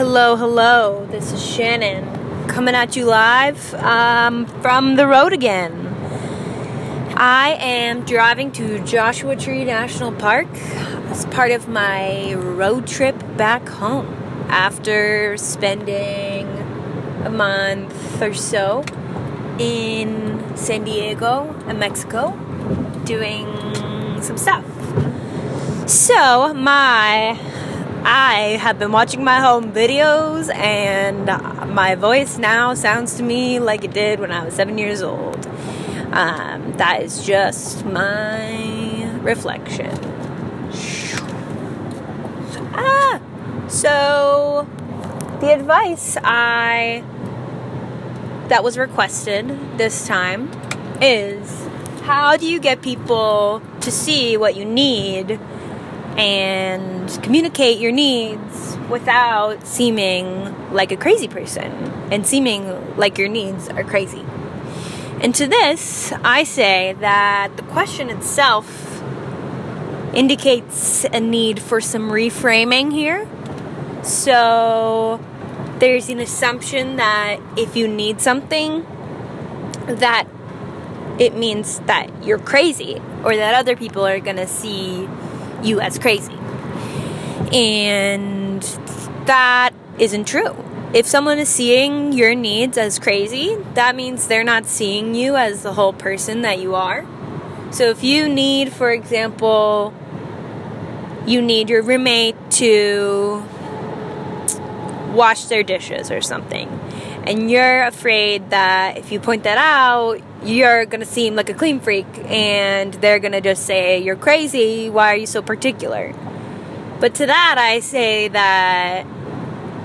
Hello, hello. This is Shannon coming at you live um, from the road again. I am driving to Joshua Tree National Park as part of my road trip back home after spending a month or so in San Diego and Mexico doing some stuff. So, my I have been watching my home videos, and my voice now sounds to me like it did when I was seven years old. Um, that is just my reflection. Ah, so the advice I that was requested this time is how do you get people to see what you need and communicate your needs without seeming like a crazy person and seeming like your needs are crazy. And to this, I say that the question itself indicates a need for some reframing here. So there's an assumption that if you need something, that it means that you're crazy or that other people are going to see you as crazy. And that isn't true. If someone is seeing your needs as crazy, that means they're not seeing you as the whole person that you are. So if you need, for example, you need your roommate to wash their dishes or something, and you're afraid that if you point that out, you're gonna seem like a clean freak and they're gonna just say, You're crazy, why are you so particular? But to that, I say that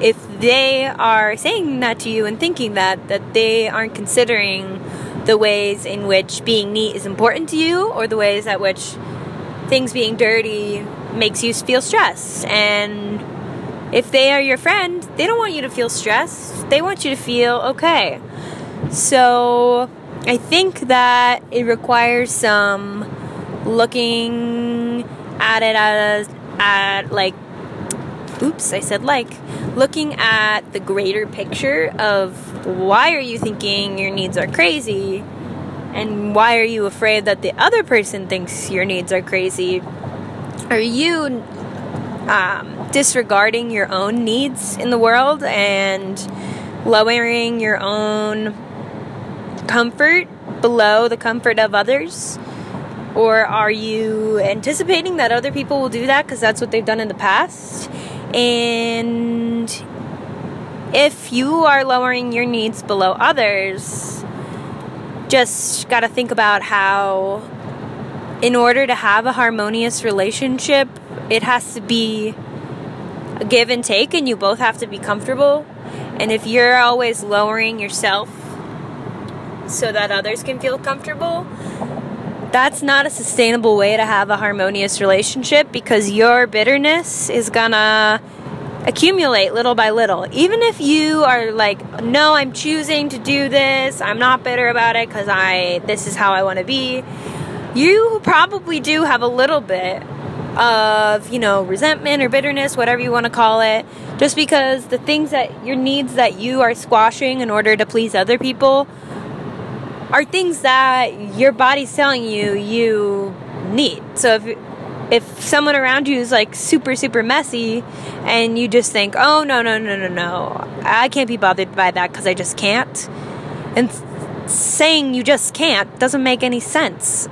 if they are saying that to you and thinking that, that they aren't considering the ways in which being neat is important to you or the ways at which things being dirty makes you feel stressed. And if they are your friend, they don't want you to feel stressed, they want you to feel okay. So I think that it requires some looking at it as at like oops, I said like looking at the greater picture of why are you thinking your needs are crazy and why are you afraid that the other person thinks your needs are crazy? Are you um, disregarding your own needs in the world and lowering your own comfort below the comfort of others? Or are you anticipating that other people will do that because that's what they've done in the past? And if you are lowering your needs below others, just got to think about how, in order to have a harmonious relationship, it has to be a give and take, and you both have to be comfortable. And if you're always lowering yourself so that others can feel comfortable, that's not a sustainable way to have a harmonious relationship because your bitterness is gonna accumulate little by little. Even if you are like, no, I'm choosing to do this, I'm not bitter about it because I this is how I want to be. You probably do have a little bit of, you know, resentment or bitterness, whatever you want to call it, just because the things that your needs that you are squashing in order to please other people are things that your body's telling you you need. So if if someone around you is like super super messy and you just think, "Oh no, no, no, no, no. I can't be bothered by that cuz I just can't." And saying you just can't doesn't make any sense.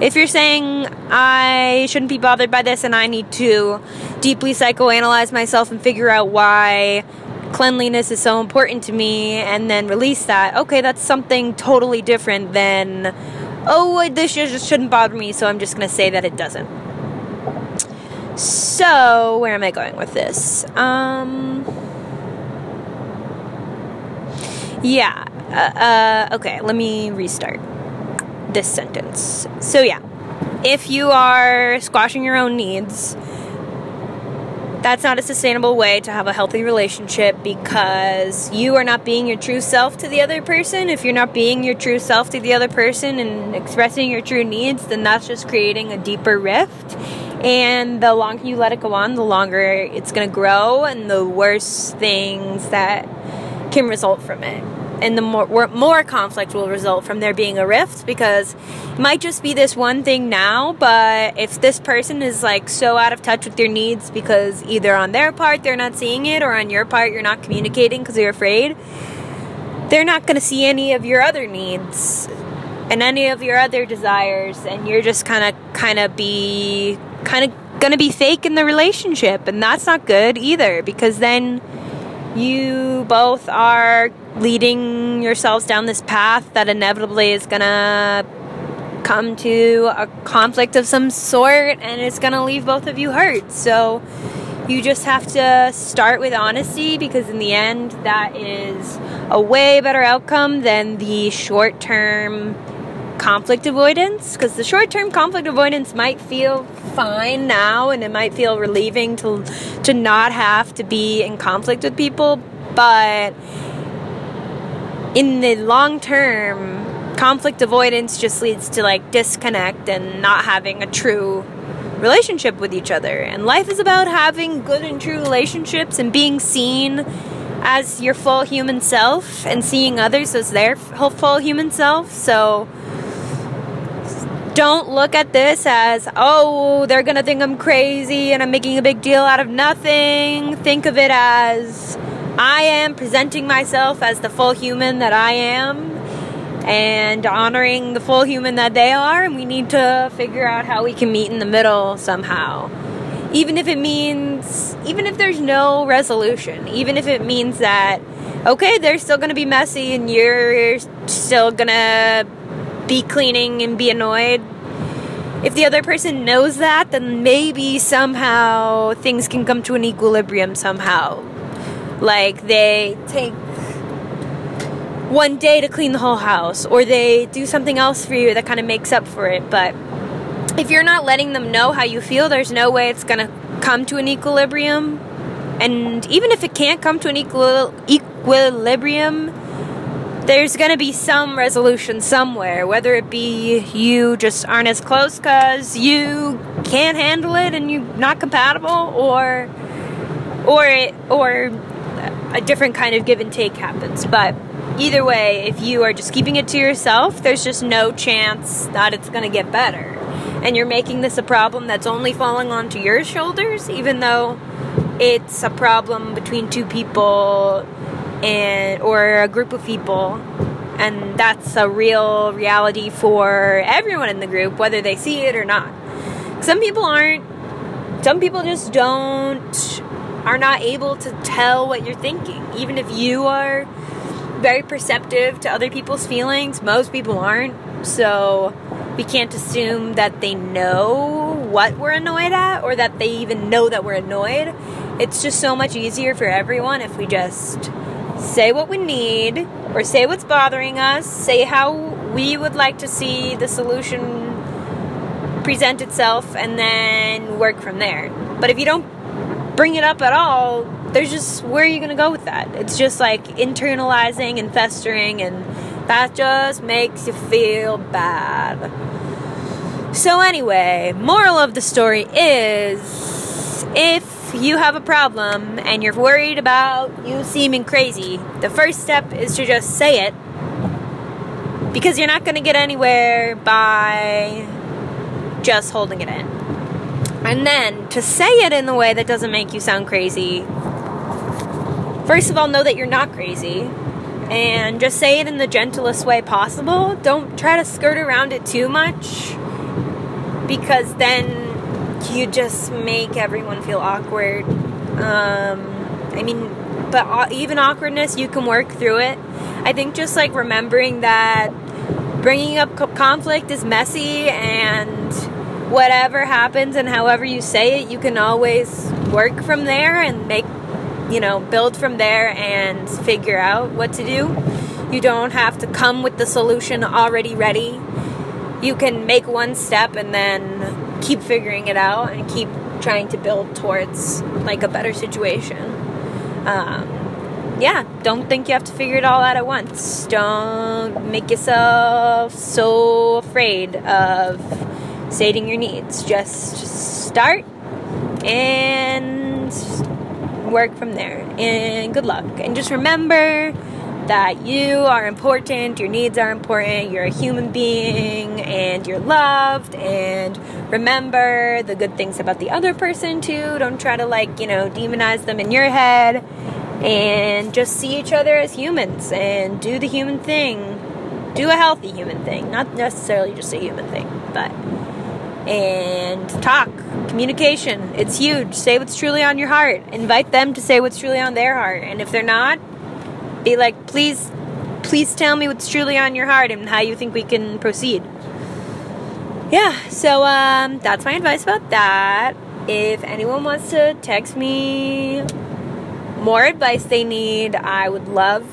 If you're saying I shouldn't be bothered by this and I need to deeply psychoanalyze myself and figure out why cleanliness is so important to me and then release that, okay, that's something totally different than, oh, this just shouldn't bother me, so I'm just going to say that it doesn't. So, where am I going with this? Um, yeah. Uh, uh, okay, let me restart this sentence. So, yeah. If you are squashing your own needs, that's not a sustainable way to have a healthy relationship because you are not being your true self to the other person. If you're not being your true self to the other person and expressing your true needs, then that's just creating a deeper rift. And the longer you let it go on, the longer it's going to grow and the worse things that can result from it and the more more conflict will result from there being a rift because it might just be this one thing now but if this person is like so out of touch with your needs because either on their part they're not seeing it or on your part you're not communicating because you're afraid they're not going to see any of your other needs and any of your other desires and you're just kind of kind of be kind of going to be fake in the relationship and that's not good either because then you both are leading yourselves down this path that inevitably is gonna come to a conflict of some sort and it's gonna leave both of you hurt. So you just have to start with honesty because in the end that is a way better outcome than the short term conflict avoidance because the short term conflict avoidance might feel fine now and it might feel relieving to to not have to be in conflict with people but in the long term, conflict avoidance just leads to like disconnect and not having a true relationship with each other. And life is about having good and true relationships and being seen as your full human self and seeing others as their full human self. So don't look at this as, oh, they're going to think I'm crazy and I'm making a big deal out of nothing. Think of it as, I am presenting myself as the full human that I am and honoring the full human that they are, and we need to figure out how we can meet in the middle somehow. Even if it means, even if there's no resolution, even if it means that, okay, they're still gonna be messy and you're still gonna be cleaning and be annoyed. If the other person knows that, then maybe somehow things can come to an equilibrium somehow like they take one day to clean the whole house or they do something else for you that kind of makes up for it. But if you're not letting them know how you feel, there's no way it's going to come to an equilibrium. And even if it can't come to an equil- equilibrium, there's going to be some resolution somewhere, whether it be you just aren't as close because you can't handle it and you're not compatible, or or it, or a different kind of give and take happens. But either way, if you are just keeping it to yourself, there's just no chance that it's going to get better. And you're making this a problem that's only falling onto your shoulders, even though it's a problem between two people and or a group of people and that's a real reality for everyone in the group whether they see it or not some people aren't some people just don't are not able to tell what you're thinking. Even if you are very perceptive to other people's feelings, most people aren't. So we can't assume that they know what we're annoyed at or that they even know that we're annoyed. It's just so much easier for everyone if we just say what we need or say what's bothering us, say how we would like to see the solution present itself, and then work from there. But if you don't bring it up at all, there's just where are you going to go with that? It's just like internalizing and festering, and that just makes you feel bad. So, anyway, moral of the story is if you have a problem and you're worried about you seeming crazy, the first step is to just say it because you're not going to get anywhere by just holding it in. And then to say it in the way that doesn't make you sound crazy, first of all, know that you're not crazy. And just say it in the gentlest way possible. Don't try to skirt around it too much because then you just make everyone feel awkward. Um, I mean, but even awkwardness, you can work through it. I think just like remembering that bringing up conflict is messy and whatever happens and however you say it, you can always work from there and make, you know, build from there and figure out what to do. You don't have to come with the solution already ready. You can make one step and then keep figuring it out and keep trying to build towards like a better situation. Um, yeah, don't think you have to figure it all out at once. Don't make yourself so afraid of stating your needs. Just start and work from there. And good luck. And just remember that you are important, your needs are important, you're a human being, and you're loved. And remember the good things about the other person, too. Don't try to, like, you know, demonize them in your head. And just see each other as humans and do the human thing. Do a healthy human thing, not necessarily just a human thing, but. And talk, communication. It's huge. Say what's truly on your heart. Invite them to say what's truly on their heart. And if they're not, be like, please, please tell me what's truly on your heart and how you think we can proceed. Yeah, so um, that's my advice about that. If anyone wants to text me more advice they need, I would love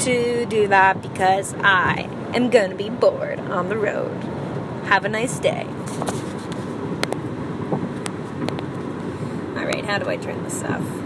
to do that because I am going to be bored on the road. Have a nice day. All right, how do I turn this off?